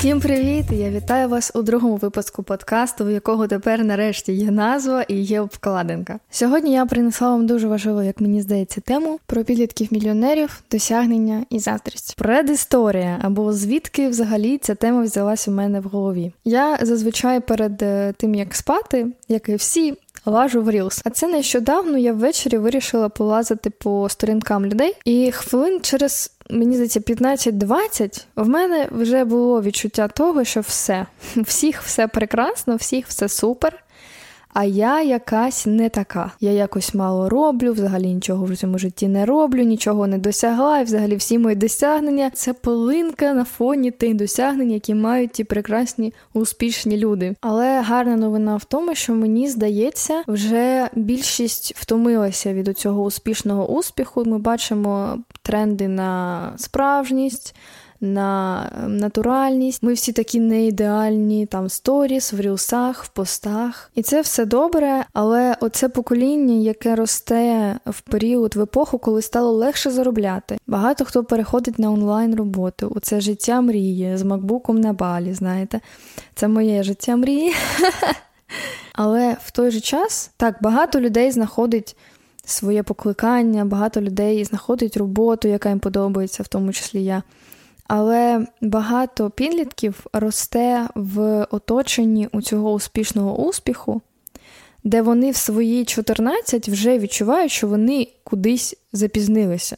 Всім привіт! Я вітаю вас у другому випуску подкасту, у якого тепер нарешті є назва і є обкладинка. Сьогодні я принесла вам дуже важливу, як мені здається, тему про підлітків мільйонерів, досягнення і заздрість. Предісторія або звідки взагалі ця тема взялась у мене в голові. Я зазвичай перед е, тим як спати, як і всі. Лажу в Reels. А це нещодавно я ввечері вирішила полазити по сторінкам людей, і хвилин через мені здається, 15-20, в мене вже було відчуття того, що все, всіх все прекрасно, всіх все супер. А я якась не така. Я якось мало роблю, взагалі нічого в цьому житті не роблю, нічого не досягла, і взагалі всі мої досягнення це полинка на фоні тих досягнень, які мають ті прекрасні успішні люди. Але гарна новина в тому, що мені здається, вже більшість втомилася від цього успішного успіху. Ми бачимо тренди на справжність на ем, натуральність. Ми всі такі не ідеальні, там сторіс, в рілсах, в постах. І це все добре, але оце покоління, яке росте в період в епоху, коли стало легше заробляти. Багато хто переходить на онлайн роботу. У це життя мрії з макбуком на балі. Знаєте, це моє життя мрії. Але в той же час так багато людей знаходить своє покликання, багато людей знаходить роботу, яка їм подобається, в тому числі я. Але багато підлітків росте в оточенні у цього успішного успіху, де вони в свої 14 вже відчувають, що вони кудись запізнилися,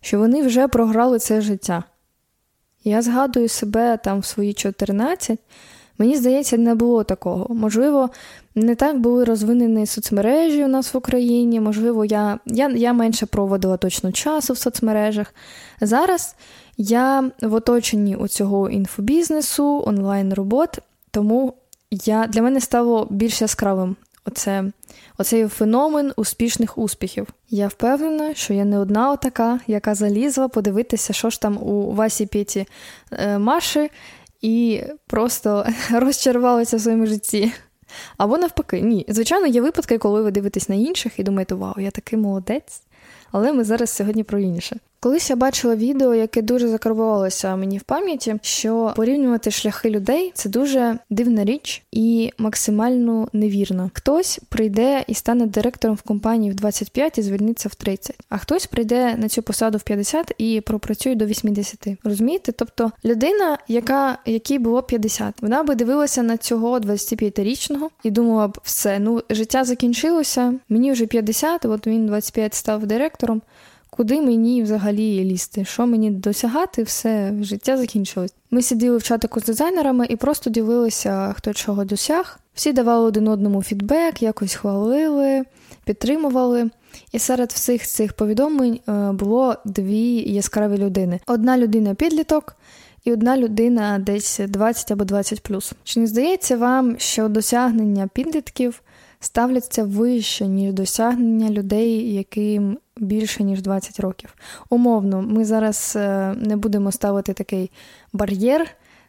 що вони вже програли це життя. Я згадую себе там в свої 14. Мені здається, не було такого. Можливо, не так були розвинені соцмережі у нас в Україні. Можливо, я я, я менше проводила точно часу в соцмережах. Зараз я в оточенні у цього інфобізнесу, онлайн-робот, тому я, для мене стало більш яскравим оце, оцей феномен успішних успіхів. Я впевнена, що я не одна отака, яка залізла подивитися, що ж там у Васі Петі е, Маші, і просто розчарувалися в своєму житті. Або навпаки, ні. Звичайно, є випадки, коли ви дивитесь на інших і думаєте, вау, я такий молодець. Але ми зараз сьогодні про інше. Колись я бачила відео, яке дуже закарбувалося мені в пам'яті, що порівнювати шляхи людей це дуже дивна річ і максимально невірно. Хтось прийде і стане директором в компанії в 25 і звільниться в 30, а хтось прийде на цю посаду в 50 і пропрацює до 80. Розумієте? Тобто людина, яка якій було 50, вона би дивилася на цього 25-річного і думала б, все, ну життя закінчилося, мені вже 50, от він 25 став директором куди мені взагалі лізти, що мені досягати, все життя закінчилось. Ми сиділи в чатику з дизайнерами і просто ділилися, хто чого досяг. Всі давали один одному фідбек, якось хвалили, підтримували. І серед всіх цих повідомлень е, було дві яскраві людини: одна людина підліток. І одна людина десь 20 або 20 Чи не здається вам, що досягнення підлітків ставляться вище, ніж досягнення людей, яким більше ніж 20 років. Умовно, ми зараз е, не будемо ставити такий бар'єр.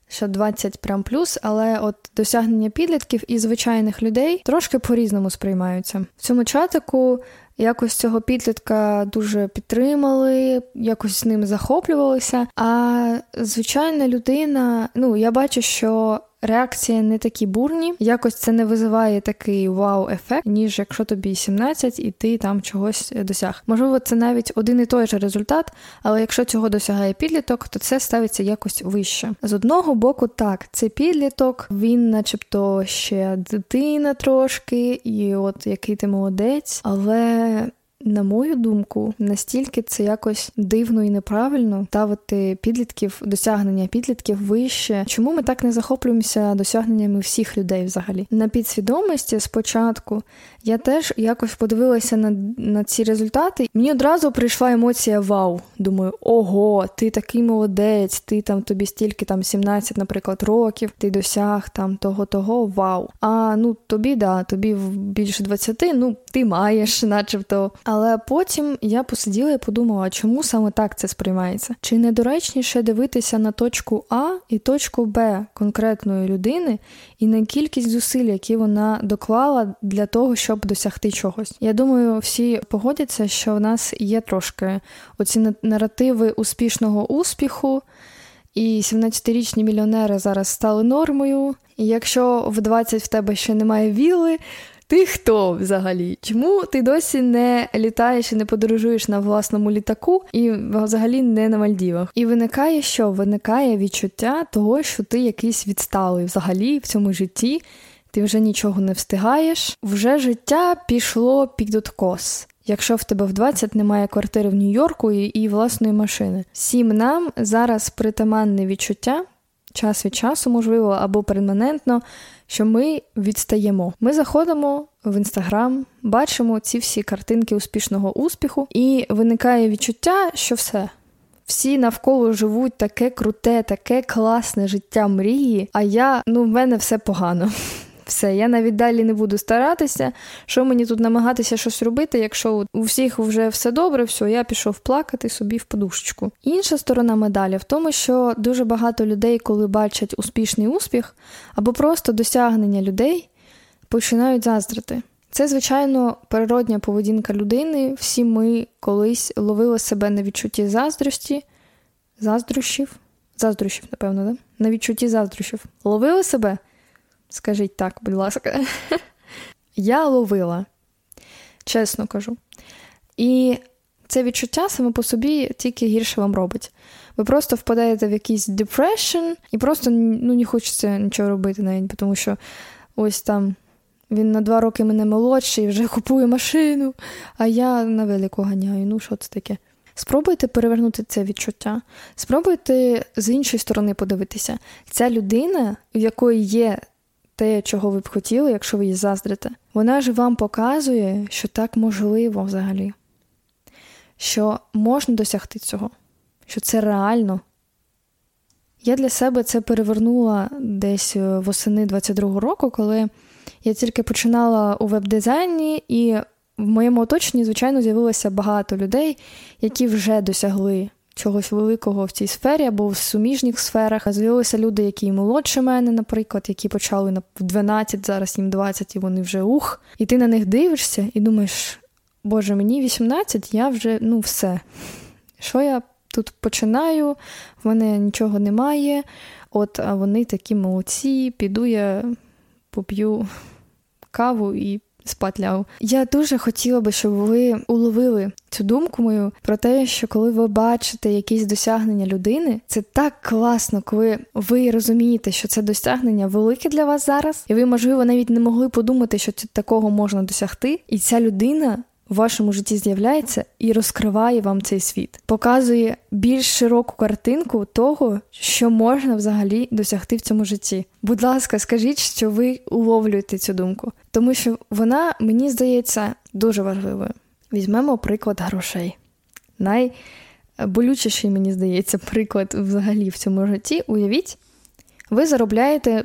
Що 20 прям плюс, але от досягнення підлітків і звичайних людей трошки по-різному сприймаються. В цьому чатику якось цього підлітка дуже підтримали, якось з ним захоплювалися. А звичайна людина, ну я бачу, що реакції не такі бурні, якось це не визиває такий вау-ефект, ніж якщо тобі 17 і ти там чогось досяг. Можливо, це навіть один і той же результат, але якщо цього досягає підліток, то це ставиться якось вище. З одного боку, так, це підліток, він, начебто, ще дитина трошки, і от який ти молодець, але на мою думку, настільки це якось дивно і неправильно ставити підлітків, досягнення підлітків вище. Чому ми так не захоплюємося досягненнями всіх людей взагалі? На підсвідомості спочатку я теж якось подивилася на на ці результати. Мені одразу прийшла емоція вау. Думаю, ого, ти такий молодець, ти там тобі стільки там 17, наприклад, років, ти досяг там того-того, вау. А ну тобі, да, тобі більше 20, ну ти маєш, начебто. Але потім я посиділа і подумала, чому саме так це сприймається? Чи недоречніше дивитися на точку А і точку Б конкретної людини і на кількість зусиль, які вона доклала для того, щоб досягти чогось? Я думаю, всі погодяться, що в нас є трошки оці наративи успішного успіху. і 17-річні мільйонери зараз стали нормою. І якщо в 20 в тебе ще немає віли, ти хто взагалі? Чому ти досі не літаєш і не подорожуєш на власному літаку і взагалі не на Мальдівах? І виникає що? Виникає відчуття того, що ти якийсь відсталий взагалі в цьому житті, ти вже нічого не встигаєш. Вже життя пішло під откос. Якщо в тебе в 20 немає квартири в Нью-Йорку і, і власної машини, всім нам зараз притаманне відчуття, час від часу, можливо, або перманентно, що ми відстаємо. Ми заходимо в інстаграм, бачимо ці всі картинки успішного успіху, і виникає відчуття, що все. Всі навколо живуть таке круте, таке класне життя мрії. А я, ну, в мене все погано. Все, я навіть далі не буду старатися. Що мені тут намагатися щось робити, якщо у всіх вже все добре, все, я пішов плакати собі в подушечку. Інша сторона медалі в тому, що дуже багато людей, коли бачать успішний успіх або просто досягнення людей, починають заздрити. Це, звичайно, природня поведінка людини. Всі ми колись ловили себе на відчутті заздрості, заздрощів, заздрощів, напевно, да? на відчутті заздрощів. Ловили себе? Скажіть так, будь ласка. Я ловила, чесно кажу. І це відчуття саме по собі тільки гірше вам робить. Ви просто впадаєте в якийсь depression і просто ну, не хочеться нічого робити навіть, тому що ось там він на два роки мене молодший, вже купує машину, а я на велику ганяю. Ну, що це таке? Спробуйте перевернути це відчуття, спробуйте з іншої сторони подивитися. Ця людина, у якої є те, чого ви б хотіли, якщо ви її заздрите, вона ж вам показує, що так можливо взагалі, що можна досягти цього, що це реально. Я для себе це перевернула десь е, восени 22-го року, коли я тільки починала у веб-дизайні, і в моєму оточенні, звичайно, з'явилося багато людей, які вже досягли чогось великого в цій сфері або в суміжних сферах. З'явилися люди, які молодше мене, наприклад, які почали в 12, зараз їм 20, і вони вже ух. І ти на них дивишся і думаєш, Боже, мені 18, я вже ну все. Що я тут починаю? В мене нічого немає. От, а вони такі молодці, піду я поп'ю каву і спатляв. Я дуже хотіла би, щоб ви уловили цю думку мою про те, що коли ви бачите якісь досягнення людини, це так класно, коли ви розумієте, що це досягнення велике для вас зараз, і ви, можливо, навіть не могли подумати, що такого можна досягти, і ця людина в вашому житті з'являється і розкриває вам цей світ, показує більш широку картинку того, що можна взагалі досягти в цьому житті. Будь ласка, скажіть, що ви уловлюєте цю думку, тому що вона, мені здається, дуже важливою. Візьмемо приклад грошей. Найболючіший, мені здається, приклад взагалі в цьому житті. Уявіть, ви заробляєте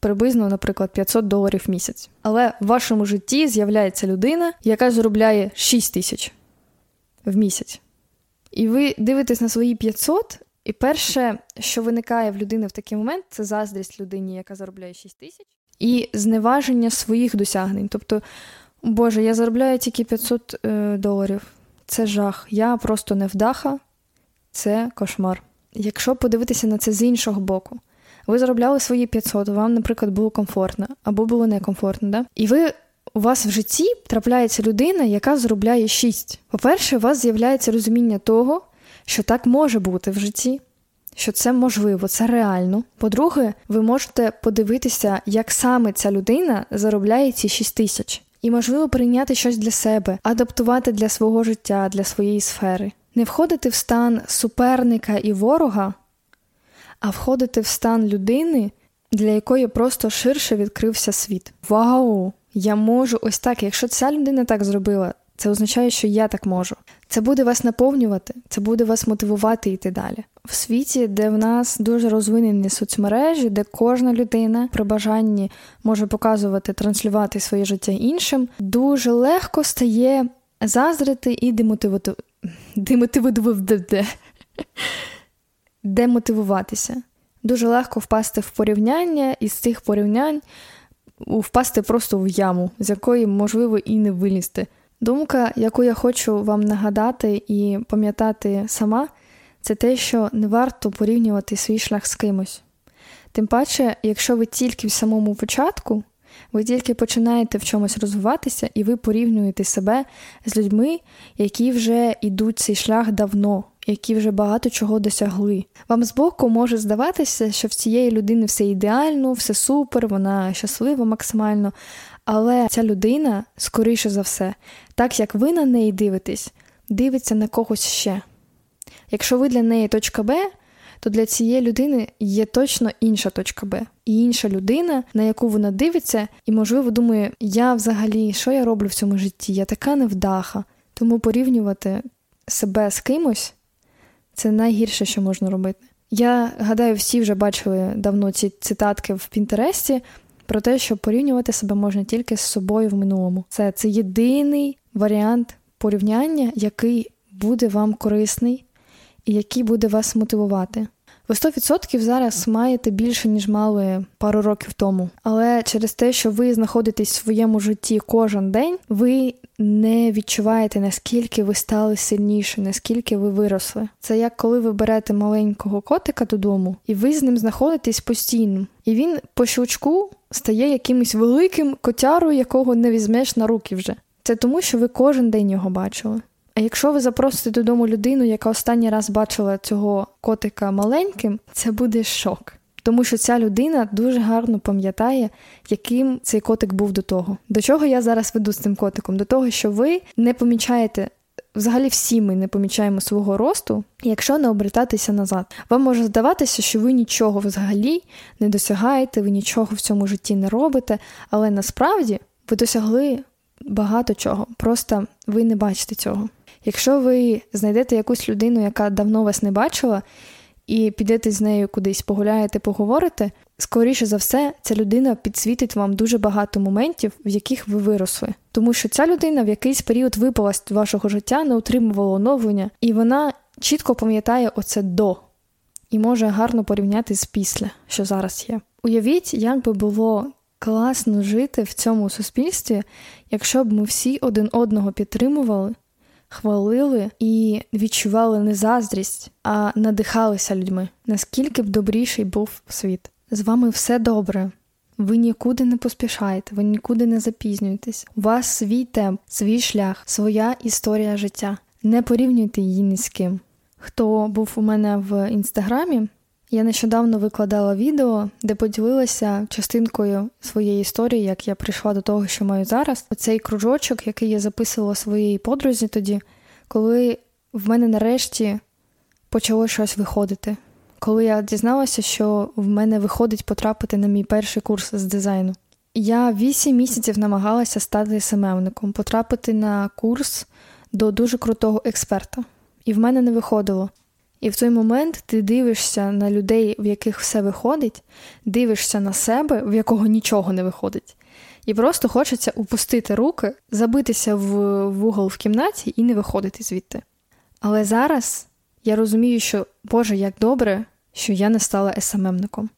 приблизно, наприклад, 500 доларів в місяць. Але в вашому житті з'являється людина, яка заробляє 6 тисяч в місяць. І ви дивитесь на свої 500, і перше, що виникає в людини в такий момент, це заздрість людині, яка заробляє 6 тисяч, і зневаження своїх досягнень. Тобто, Боже, я заробляю тільки 500 е, доларів. Це жах. Я просто невдаха, це кошмар. Якщо подивитися на це з іншого боку, ви заробляли свої 500, вам, наприклад, було комфортно або було некомфортно, да? і ви. У вас в житті трапляється людина, яка заробляє 6. По-перше, у вас з'являється розуміння того, що так може бути в житті, що це можливо, це реально. По-друге, ви можете подивитися, як саме ця людина заробляє ці 6 тисяч, і, можливо, прийняти щось для себе, адаптувати для свого життя, для своєї сфери, не входити в стан суперника і ворога, а входити в стан людини, для якої просто ширше відкрився світ. Вау! Я можу ось так. Якщо ця людина так зробила, це означає, що я так можу. Це буде вас наповнювати, це буде вас мотивувати йти далі. В світі, де в нас дуже розвинені соцмережі, де кожна людина при бажанні може показувати, транслювати своє життя іншим, дуже легко стає заздрити і демотивувати. Демотивувати демотивуватися. Дуже легко впасти в порівняння і з цих порівнянь впасти просто в яму, з якої можливо і не вилізти. Думка, яку я хочу вам нагадати і пам'ятати сама, це те, що не варто порівнювати свій шлях з кимось. Тим паче, якщо ви тільки в самому початку, ви тільки починаєте в чомусь розвиватися, і ви порівнюєте себе з людьми, які вже йдуть цей шлях давно, які вже багато чого досягли. Вам збоку може здаватися, що в цієї людини все ідеально, все супер, вона щаслива максимально. Але ця людина, скоріше за все, так як ви на неї дивитесь, дивиться на когось ще. Якщо ви для неї точка Б, то для цієї людини є точно інша точка Б. І інша людина, на яку вона дивиться, і, можливо, думає, я взагалі, що я роблю в цьому житті? Я така невдаха. Тому порівнювати себе з кимось це найгірше, що можна робити. Я гадаю, всі вже бачили давно ці цитатки в Пінтересті про те, що порівнювати себе можна тільки з собою в минулому. Це, Це єдиний варіант порівняння, який буде вам корисний і який буде вас мотивувати. Ви 100% зараз маєте більше, ніж мали пару років тому. Але через те, що ви знаходитесь в своєму житті кожен день, ви не відчуваєте, наскільки ви стали сильніше, наскільки ви виросли. Це як коли ви берете маленького котика додому, і ви з ним знаходитесь постійно. І він по щелчку стає якимось великим котярою, якого не візьмеш на руки вже. Це тому, що ви кожен день його бачили. А якщо ви запросите додому людину, яка останній раз бачила цього котика маленьким, це буде шок. Тому що ця людина дуже гарно пам'ятає, яким цей котик був до того. До чого я зараз веду з цим котиком? До того, що ви не помічаєте. Взагалі всі ми не помічаємо свого росту, якщо не обертатися назад. Вам може здаватися, що ви нічого взагалі не досягаєте, ви нічого в цьому житті не робите, але насправді ви досягли багато чого. Просто ви не бачите цього. Якщо ви знайдете якусь людину, яка давно вас не бачила, і підете з нею кудись погуляєте, поговорите, скоріше за все, ця людина підсвітить вам дуже багато моментів, в яких ви виросли. Тому що ця людина в якийсь період випала з вашого життя, не отримувала оновлення, і вона чітко пам'ятає оце до і може гарно порівняти з після, що зараз є. Уявіть, як би було класно жити в цьому суспільстві, якщо б ми всі один одного підтримували хвалили і відчували не заздрість, а надихалися людьми. Наскільки б добріший був світ? З вами все добре. Ви нікуди не поспішаєте, ви нікуди не запізнюєтесь. У вас свій темп, свій шлях, своя історія життя. Не порівнюйте її ні з ким. Хто був у мене в інстаграмі, я нещодавно викладала відео, де поділилася частинкою своєї історії, як я прийшла до того, що маю зараз. Оцей кружочок, який я записувала своїй подрузі тоді, коли в мене нарешті почало щось виходити. Коли я дізналася, що в мене виходить потрапити на мій перший курс з дизайну. Я вісім місяців намагалася стати СММником, потрапити на курс до дуже крутого експерта, і в мене не виходило. І в той момент ти дивишся на людей, в яких все виходить, дивишся на себе, в якого нічого не виходить. І просто хочеться упустити руки, забитися в вугол в кімнаті і не виходити звідти. Але зараз я розумію, що Боже, як добре, що я не стала СММником.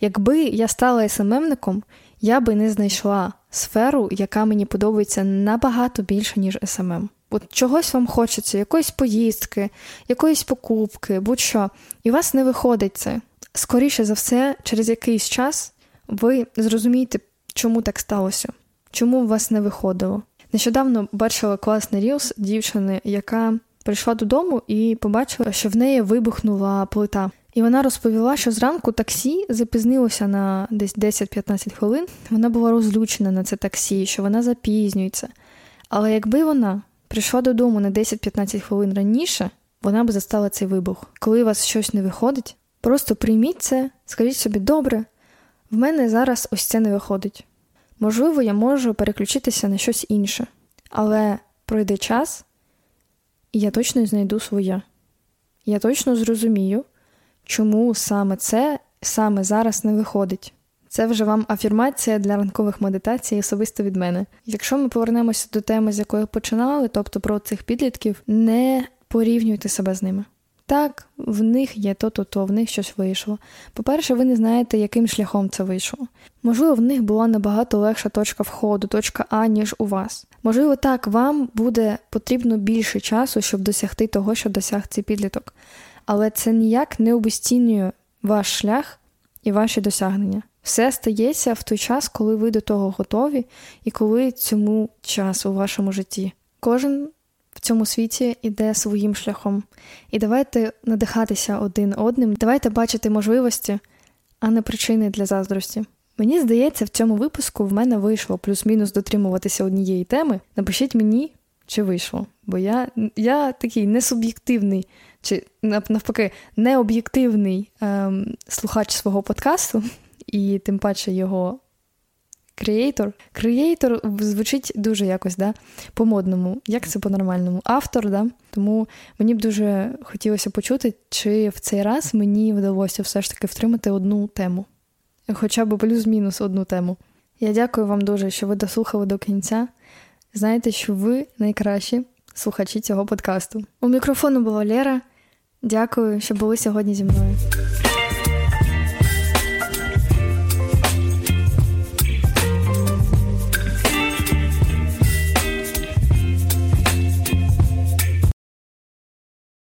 Якби я стала СММником, я би не знайшла сферу, яка мені подобається набагато більше, ніж СММ. От чогось вам хочеться, якоїсь поїздки, якоїсь покупки, будь-що, і у вас не виходить це. Скоріше за все, через якийсь час ви зрозумієте, чому так сталося, чому у вас не виходило. Нещодавно бачила класний рілс дівчини, яка прийшла додому і побачила, що в неї вибухнула плита. І вона розповіла, що зранку таксі запізнилося на десь 10-15 хвилин. Вона була розлючена на це таксі, що вона запізнюється. Але якби вона прийшла додому на 10-15 хвилин раніше, вона би застала цей вибух. Коли у вас щось не виходить, просто прийміть це, скажіть собі, добре, в мене зараз ось це не виходить. Можливо, я можу переключитися на щось інше, але пройде час, і я точно знайду своє. Я точно зрозумію, чому саме це саме зараз не виходить. Це вже вам афірмація для ранкових медитацій особисто від мене. Якщо ми повернемося до теми, з якої починали, тобто про цих підлітків, не порівнюйте себе з ними. Так, в них є то-то, то в них щось вийшло. По-перше, ви не знаєте, яким шляхом це вийшло. Можливо, в них була набагато легша точка входу, точка А, ніж у вас. Можливо, так, вам буде потрібно більше часу, щоб досягти того, що досяг цей підліток. але це ніяк не обесцінює ваш шлях і ваші досягнення. Все стається в той час, коли ви до того готові, і коли цьому час у вашому житті. Кожен в цьому світі іде своїм шляхом. І давайте надихатися один одним, давайте бачити можливості, а не причини для заздрості. Мені здається, в цьому випуску в мене вийшло плюс-мінус дотримуватися однієї теми. Напишіть мені, чи вийшло. Бо я я такий несуб'єктивний, чи навпаки, необ'єктивний ем, слухач свого подкасту, і тим паче його креатор. Креатор звучить дуже якось да, по-модному, як це по-нормальному. Автор, да? тому мені б дуже хотілося почути, чи в цей раз мені вдалося все ж таки втримати одну тему хоча б плюс-мінус одну тему. Я дякую вам дуже, що ви дослухали до кінця. Знаєте, що ви найкращі слухачі цього подкасту. У мікрофону була Лера. Дякую, що були сьогодні зі мною.